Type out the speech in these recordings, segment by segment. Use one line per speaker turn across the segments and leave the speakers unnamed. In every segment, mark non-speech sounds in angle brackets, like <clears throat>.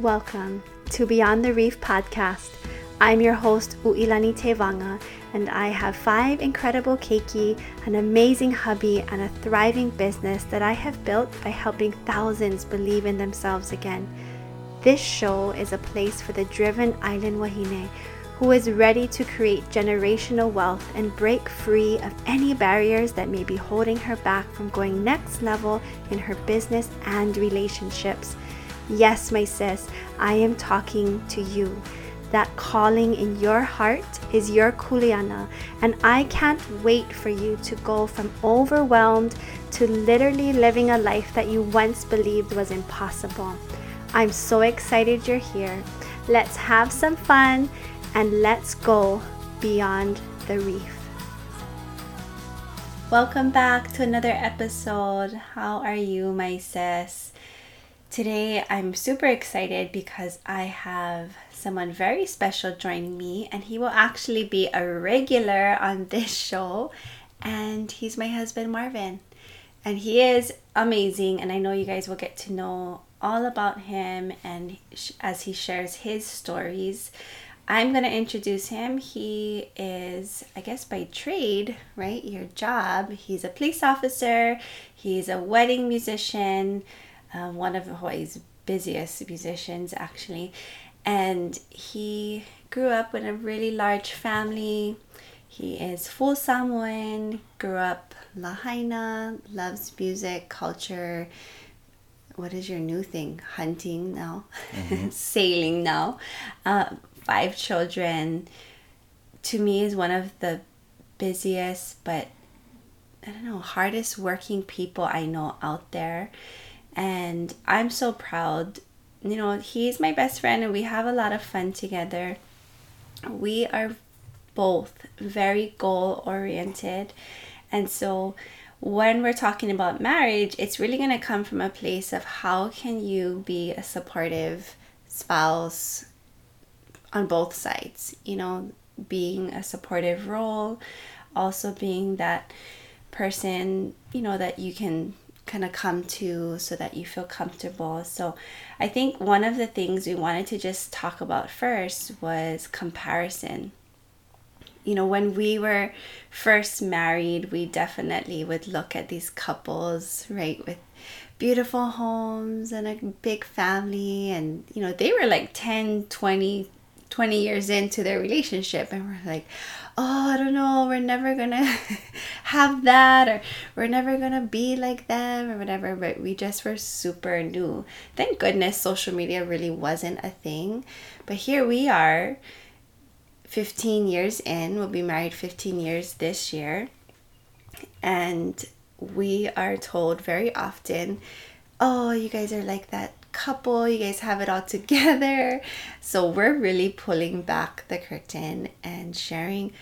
Welcome to Beyond the Reef podcast. I'm your host, Uilani Tevaga, and I have five incredible keiki, an amazing hubby, and a thriving business that I have built by helping thousands believe in themselves again. This show is a place for the driven island wahine who is ready to create generational wealth and break free of any barriers that may be holding her back from going next level in her business and relationships. Yes, my sis, I am talking to you. That calling in your heart is your kuleana, and I can't wait for you to go from overwhelmed to literally living a life that you once believed was impossible. I'm so excited you're here. Let's have some fun and let's go beyond the reef. Welcome back to another episode. How are you, my sis? Today, I'm super excited because I have someone very special joining me, and he will actually be a regular on this show. And he's my husband, Marvin. And he is amazing, and I know you guys will get to know all about him and as he shares his stories. I'm going to introduce him. He is, I guess, by trade, right? Your job. He's a police officer, he's a wedding musician uh, one of Hawaii's busiest musicians, actually. And he grew up in a really large family. He is full Samoan, grew up Lahaina, loves music, culture. What is your new thing? Hunting now, mm-hmm. <laughs> sailing now. Uh, five children. To me, is one of the busiest, but I don't know, hardest working people I know out there and I'm so proud. You know, he's my best friend and we have a lot of fun together. We are both very goal oriented. And so when we're talking about marriage, it's really going to come from a place of how can you be a supportive spouse on both sides, you know, being a supportive role, also being that person, you know, that you can kind of come to so that you feel comfortable. So, I think one of the things we wanted to just talk about first was comparison. You know, when we were first married, we definitely would look at these couples, right, with beautiful homes and a big family and you know they were like 10 20 20 years into their relationship and we're like oh i don't know we're never gonna <laughs> have that or we're never gonna be like them or whatever but we just were super new. Thank goodness social media really wasn't a thing but here we are 15 years in we'll be married 15 years this year and we are told very often oh you guys are like that couple, you guys have it all <laughs> together. So we're really pulling back the curtain and sharing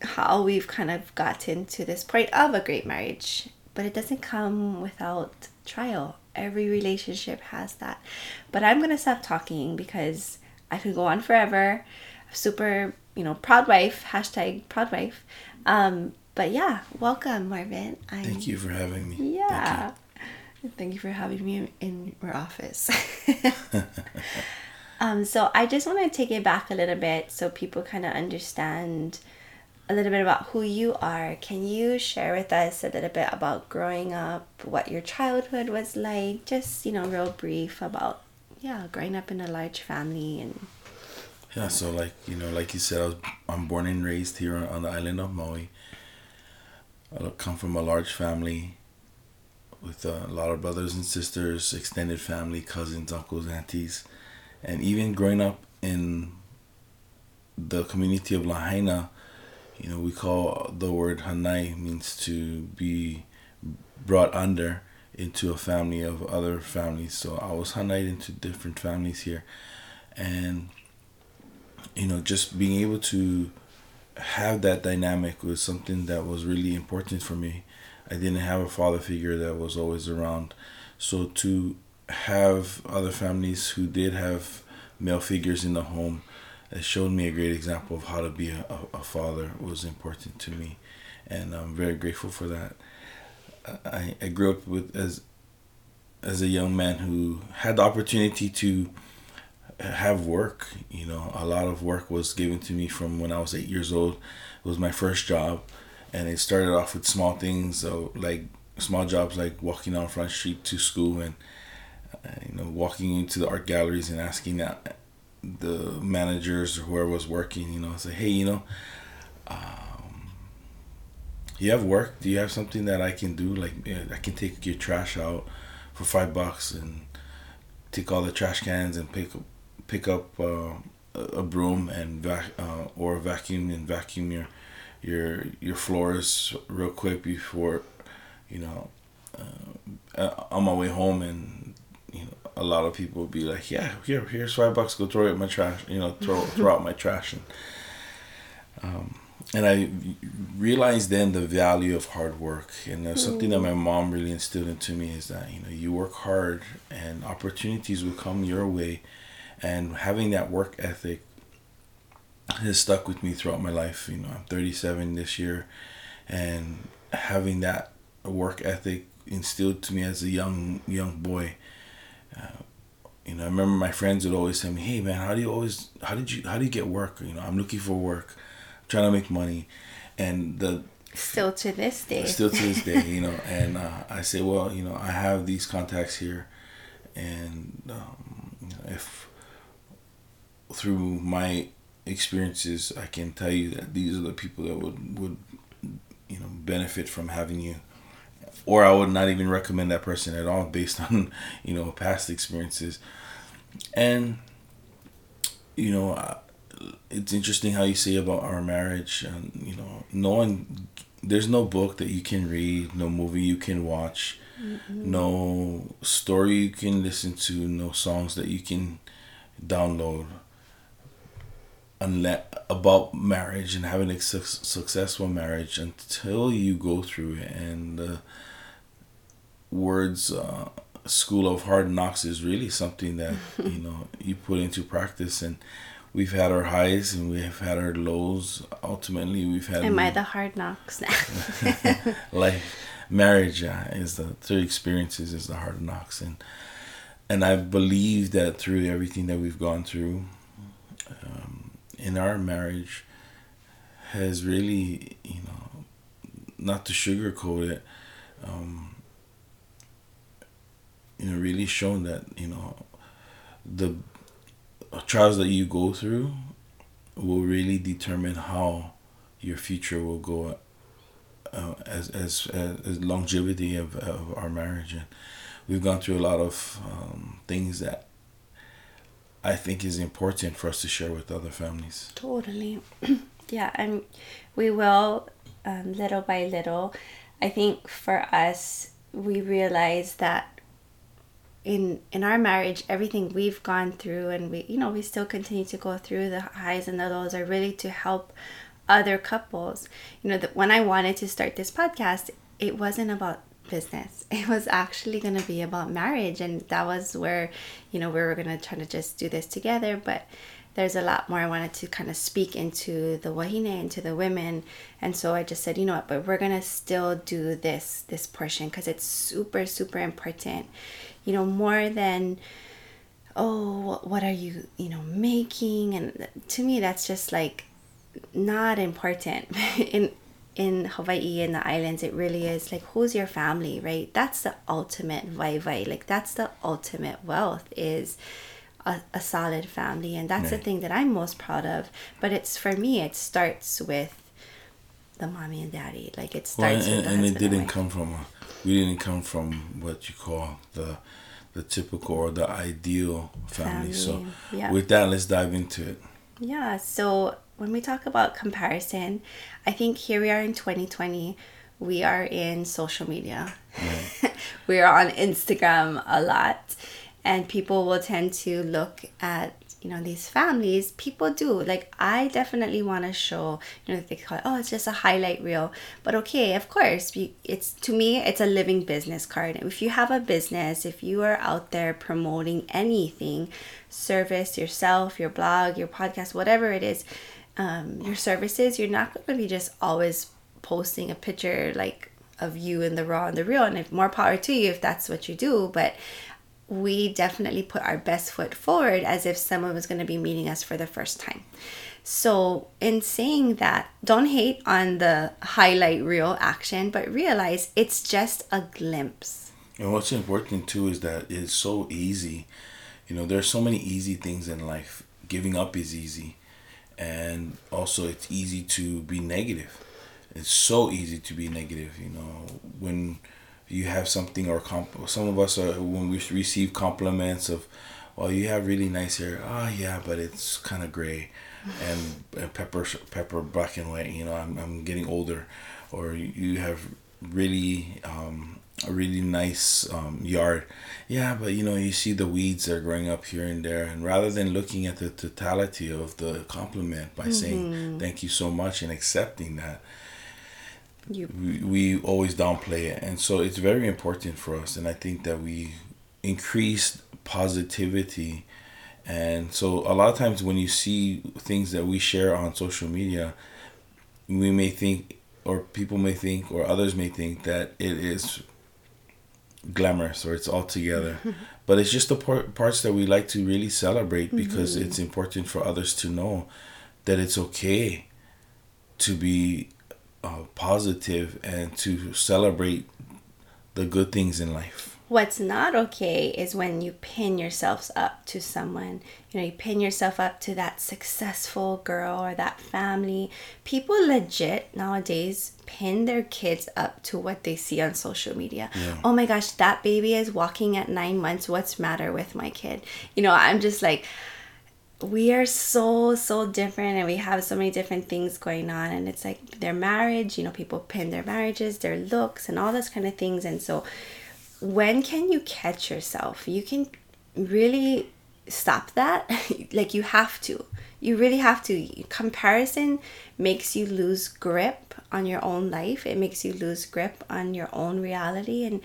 how we've kind of gotten to this point of a great marriage. But it doesn't come without trial. Every relationship has that. But I'm going to stop talking because I could go on forever. Super, you know, proud wife, hashtag proud wife. Um, but yeah, welcome, Marvin.
I'm, Thank you for having
me. Yeah. Thank you for having me in your office. <laughs> um, so I just want to take it back a little bit so people kind of understand a little bit about who you are. Can you share with us a little bit about growing up, what your childhood was like? Just, you know, real brief about, yeah, growing up in a large family and.
Yeah, so like, you know, like you said, I was, I'm born and raised here on the island of Maui. I come from a large family with uh, a lot of brothers and sisters, extended family, cousins, uncles, aunties, and even growing up in the community of Lahaina, you know, we call the word Hanai means to be brought under into a family of other families. So I was Hanai into different families here, and you know, just being able to have that dynamic was something that was really important for me I didn't have a father figure that was always around. So to have other families who did have male figures in the home that showed me a great example of how to be a, a, a father was important to me. And I'm very grateful for that. I, I grew up with as as a young man who had the opportunity to have work. You know, a lot of work was given to me from when I was eight years old. It was my first job, and it started off with small things, so like small jobs like walking down Front Street to school and uh, you know walking into the art galleries and asking that the managers or whoever was working, you know, say, hey, you know, um, you have work? Do you have something that I can do? Like I can take your trash out for five bucks and take all the trash cans and pick pick up uh, a broom and vac uh, or vacuum and vacuum your your your floors real quick before you know uh, on my way home and you know a lot of people will be like yeah here here's five bucks go throw it in my trash you know throw <laughs> throw out my trash. And um, and I realized then the value of hard work. And uh, something that my mom really instilled into me is that you know you work hard and opportunities will come your way. And having that work ethic has stuck with me throughout my life. You know, I'm 37 this year, and having that work ethic instilled to me as a young young boy. Uh, you know, I remember my friends would always tell me, "Hey, man, how do you always how did you how do you get work? You know, I'm looking for work, I'm trying to make money," and the
still to this day
still to this day you <laughs> know and uh, i say well you know i have these contacts here and um, if through my experiences, I can tell you that these are the people that would would you know benefit from having you. Or I would not even recommend that person at all <laughs> based on you know past experiences, and you know it's interesting how you say about our marriage and you know no one there's no book that you can read no movie you can watch mm-hmm. no story you can listen to no songs that you can download unless about marriage and having a su- successful marriage until you go through it. And the words uh, school of hard knocks is really something that <laughs> you know you put into practice. And we've had our highs and we've had our lows. Ultimately we've had
am i the hard knocks
now? <laughs> Like marriage uh, is the through experiences is the hard knocks. And and i believe that through everything that we've gone through um, in our marriage has really, you know, not to sugarcoat it, um, you know, really shown that, you know, the trials that you go through will really determine how your future will go uh, as, as, as longevity of, of our marriage. And we've gone through a lot of um, things that I think is important for us to share with other families.
Totally. <clears throat> yeah, and we will um, little by little. I think for us, we realize that in in our marriage, everything we've gone through, and we you know we still continue to go through the highs and the lows, are really to help other couples. You know, that when I wanted to start this podcast, it wasn't about business. <laughs> It was actually going to be about marriage. And that was where, you know, we were going to try to just do this together. But there's a lot more I wanted to kind of speak into the wahine, into the women. And so I just said, you know what, but we're going to still do this, this portion because it's super, super important. You know, more than, oh, what are you, you know, making? And to me, that's just like, not important <laughs> in in Hawaii in the islands, it really is like who's your family, right? That's the ultimate waiwai. Like that's the ultimate wealth is a, a solid family, and that's right. the thing that I'm most proud of. But it's for me, it starts with the mommy and daddy. Like it starts
well,
and,
and, and it didn't come from a, we didn't come from what you call the the typical or the ideal family. family. So yeah. with that, let's dive into it.
Yeah. So when we talk about comparison, I think here we are in 2020. We are in social media. <laughs> We are on Instagram a lot, and people will tend to look at you know these families people do like i definitely want to show you know they call it oh it's just a highlight reel but okay of course it's to me it's a living business card if you have a business if you are out there promoting anything service yourself your blog your podcast whatever it is um, your services, you're not going to be just always posting a picture like of you in the raw and the real. And if more power to you if that's what you do. But we definitely put our best foot forward as if someone was going to be meeting us for the first time. So, in saying that, don't hate on the highlight reel action, but realize it's just a glimpse.
And what's important too is that it's so easy. You know, there's so many easy things in life. Giving up is easy. And also, it's easy to be negative. It's so easy to be negative. You know, when you have something or comp- some of us are when we receive compliments of well you have really nice hair oh yeah but it's kind of gray and, and pepper pepper black and white you know I'm, I'm getting older or you have really um, a really nice um, yard. Yeah but you know you see the weeds are growing up here and there and rather than looking at the totality of the compliment by mm-hmm. saying thank you so much and accepting that you we, we always downplay it. And so it's very important for us and i think that we increase positivity. And so a lot of times when you see things that we share on social media we may think or people may think or others may think that it is glamorous or it's all together <laughs> but it's just the par- parts that we like to really celebrate because mm-hmm. it's important for others to know that it's okay to be uh, positive and to celebrate the good things in life.
What's not okay is when you pin yourselves up to someone. You know, you pin yourself up to that successful girl or that family. People legit nowadays pin their kids up to what they see on social media. Yeah. Oh my gosh, that baby is walking at nine months. What's matter with my kid? You know, I'm just like, we are so so different and we have so many different things going on and it's like their marriage you know people pin their marriages their looks and all those kind of things and so when can you catch yourself? You can really stop that. <laughs> Like you have to. You really have to. Comparison makes you lose grip on your own life. It makes you lose grip on your own reality. And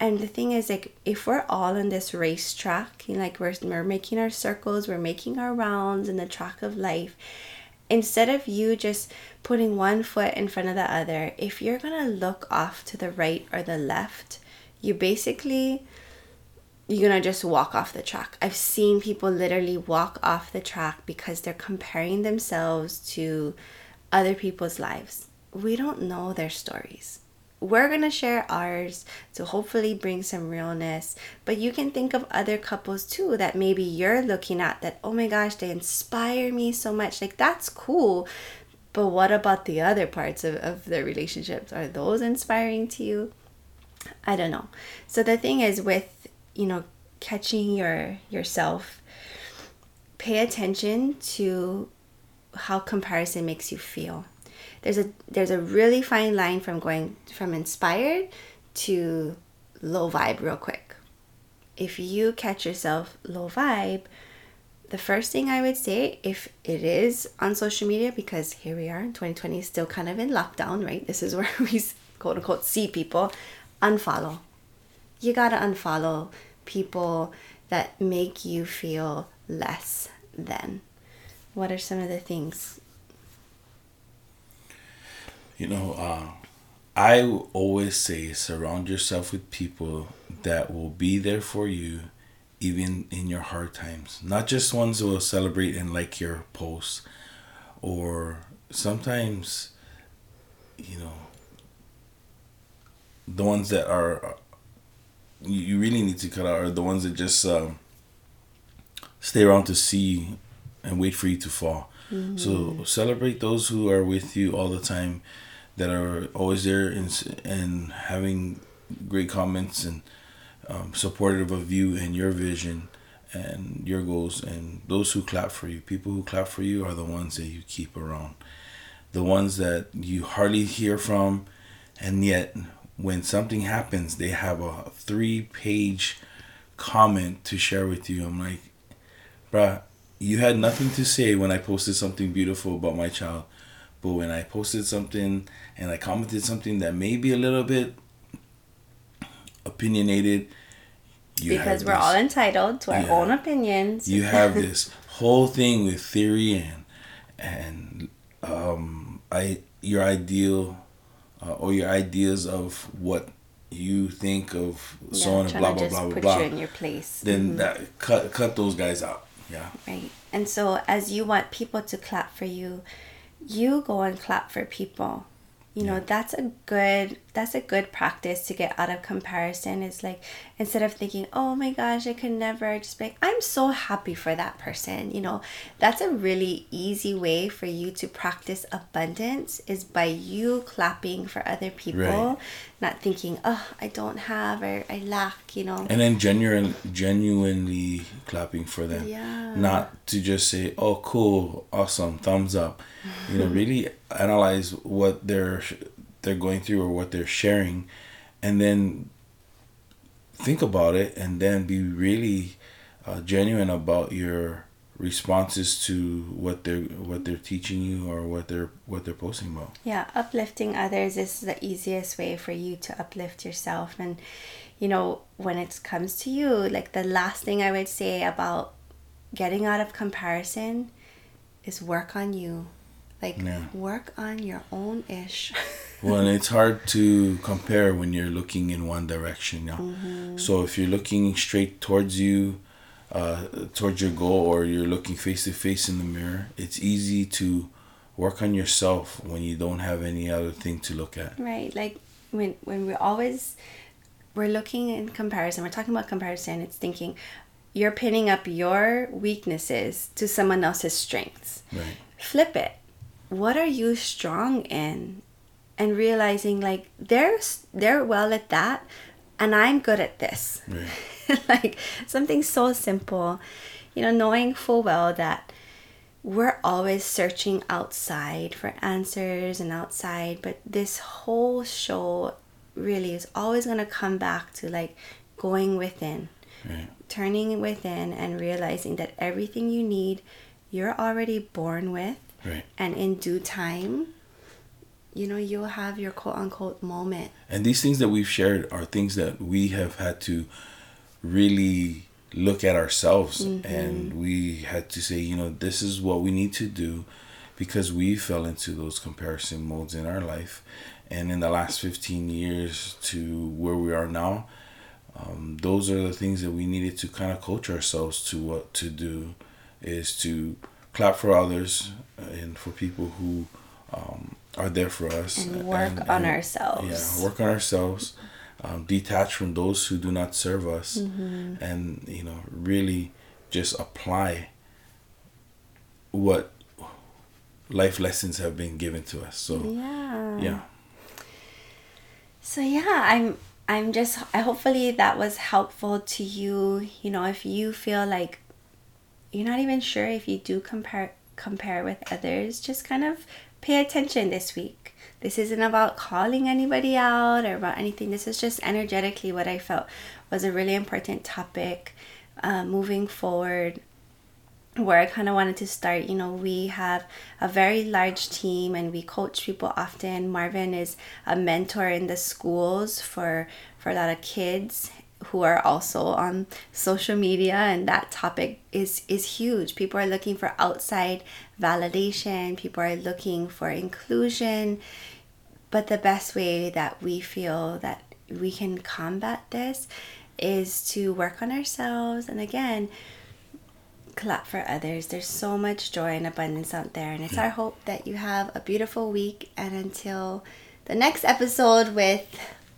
and the thing is like if we're all in this racetrack you know, like we're, we're making our circles we're making our rounds in the track of life instead of you just putting one foot in front of the other if you're gonna look off to the right or the left you basically you're gonna just walk off the track i've seen people literally walk off the track because they're comparing themselves to other people's lives we don't know their stories we're to share ours to hopefully bring some realness. But you can think of other couples too that maybe you're looking at that, oh my gosh, they inspire me so much. Like, that's cool. But what about the other parts of, of the relationships? Are those inspiring to you? I don't know. So the thing is with, you know, catching your yourself, pay attention to how comparison makes you feel there's a there's a really fine line from going from inspired to low vibe real quick. If you catch yourself low vibe, the first thing I would say, if it is on social media, because here we are, 2020 is still kind of in lockdown, right? This is where <laughs> we quote unquote see people, unfollow. You gotta unfollow people that make you feel less than. What are some of the things
you know, uh, I always say surround yourself with people that will be there for you even in your hard times. Not just ones who will celebrate and like your posts or sometimes you know the ones that are you really need to cut out are the ones that just um, stay around to see and wait for you to fall. Mm-hmm. So celebrate those who are with you all the time that are always there and, and having great comments and um, supportive of you and your vision and your goals and those who clap for you people who clap for you are the ones that you keep around the ones that you hardly hear from and yet when something happens they have a three page comment to share with you i'm like bruh you had nothing to say when i posted something beautiful about my child but when I posted something and I commented something that may be a little bit opinionated,
because we're this, all entitled to our yeah, own opinions.
you have <laughs> this whole thing with theory and and um, I your ideal uh, or your ideas of what you think of
Yeah,
so on and blah blah
just
blah blah
put
blah,
you in your place.
then
Mhm.
that cut cut those guys out. Yeah.
Right. And so as you want people to clap for you, you go and clap for people. You know, that's a good that's a good practice to get out of comparison. It's like instead of thinking, "Oh my gosh, I could never," just be like, "I'm so happy for that person." You know, that's a really easy way for you to practice abundance is by you clapping for other people,
Right.
not thinking, "Oh, I don't have or I lack," you know.
and then genuine, genuinely clapping for them.
Yeah.
Not to just say, "Oh, cool, awesome, thumbs up." You know, <laughs> really analyze what they're they're going through or what they're sharing, and then think about it, and then be really uh, genuine about your responses to what they're what they're teaching you or what they're what they're posting about.
Yeah, uplifting others is the easiest way for you to uplift yourself. And, you know, when it comes to you, like the last thing I would say about getting out of comparison is work on you. Like,
Yeah.
work on your own ish. <laughs>
well, and it's hard to compare when you're looking in one direction now.
Mm-hmm.
So if you're looking straight towards you, uh, towards your goal, or you're looking face to face in the mirror, it's easy to work on yourself when you don't have any other thing to look at.
right. Like, when, when we're always, we're looking in comparison, we're talking about comparison, it's thinking, you're pinning up your weaknesses to someone else's strengths.
Right.
flip it what are you strong in? And realizing like they're they're well at that and i'm good at this.
Right. <laughs>
like something so simple you know knowing full well that we're always searching outside for answers and outside but this whole show really is always going to come back to like going within. Turning within and realizing that everything you need you're already born with
Right.
and in due time you know you'll have your quote unquote moment
And these things that we've shared are things that we have had to really look at ourselves and we had to say, you know, this is what we need to do because we fell into those comparison modes in our life. And in the last 15 years to where we are now, um, those are the things that we needed to kind of coach ourselves to what to do is to clap for others and for people who um, are there for us
and work on
and-
ourselves
yeah, work on ourselves, um, detach from those who do not serve us,
Mm-hmm.
and you know, really just apply what life lessons have been given to us. So
yeah
yeah,
So yeah, I'm I'm just I hopefully that was helpful to you. You know, if you feel like you're not even sure if you do compare compare with others, just kind of pay attention this week. This isn't about calling anybody out or about anything. This is just energetically what I felt was a really important topic uh, moving forward where I kind of wanted to start. You know, we have a very large team and we coach people often. Marvin is a mentor in the schools for for a lot of kids who are also on social media and that topic is is huge. People are looking for outside validation, people are looking for inclusion. But the best way that we feel that we can combat this is to work on ourselves and again clap for others. There's so much joy and abundance out there, and it's our hope that you have a beautiful week. And until the next episode with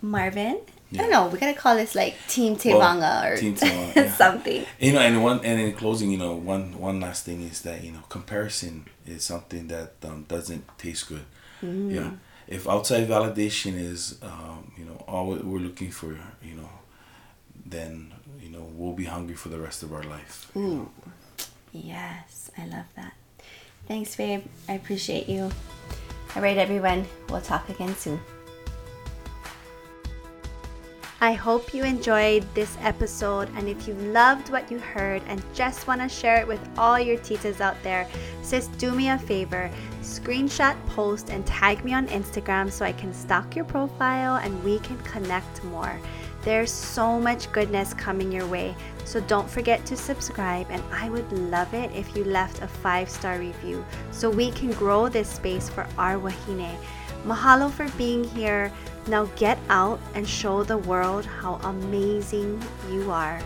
Marvin, I don't know, we gotta call this like Team Tevaga or
Team Tevaga, <laughs> yeah.
something.
you know, and one and in closing, you know, one one last thing is that you know, comparison is something that um, doesn't taste good. Yeah, if outside validation is um, you know all we're looking for, you know, then you know we'll be hungry for the rest of our life. you know.
Yes, I love that. Thanks, babe. I appreciate you. All right, everyone. We'll talk again soon. I hope you enjoyed this episode, and if you loved what you heard and just want to share it with all your titas out there, sis, do me a favor screenshot, post, and tag me on Instagram so I can stalk your profile and we can connect more. There's so much goodness coming your way, so don't forget to subscribe. And I would love it if you left a five star review so we can grow this space for our Wahine. Mahalo for being here. Now get out and show the world how amazing you are.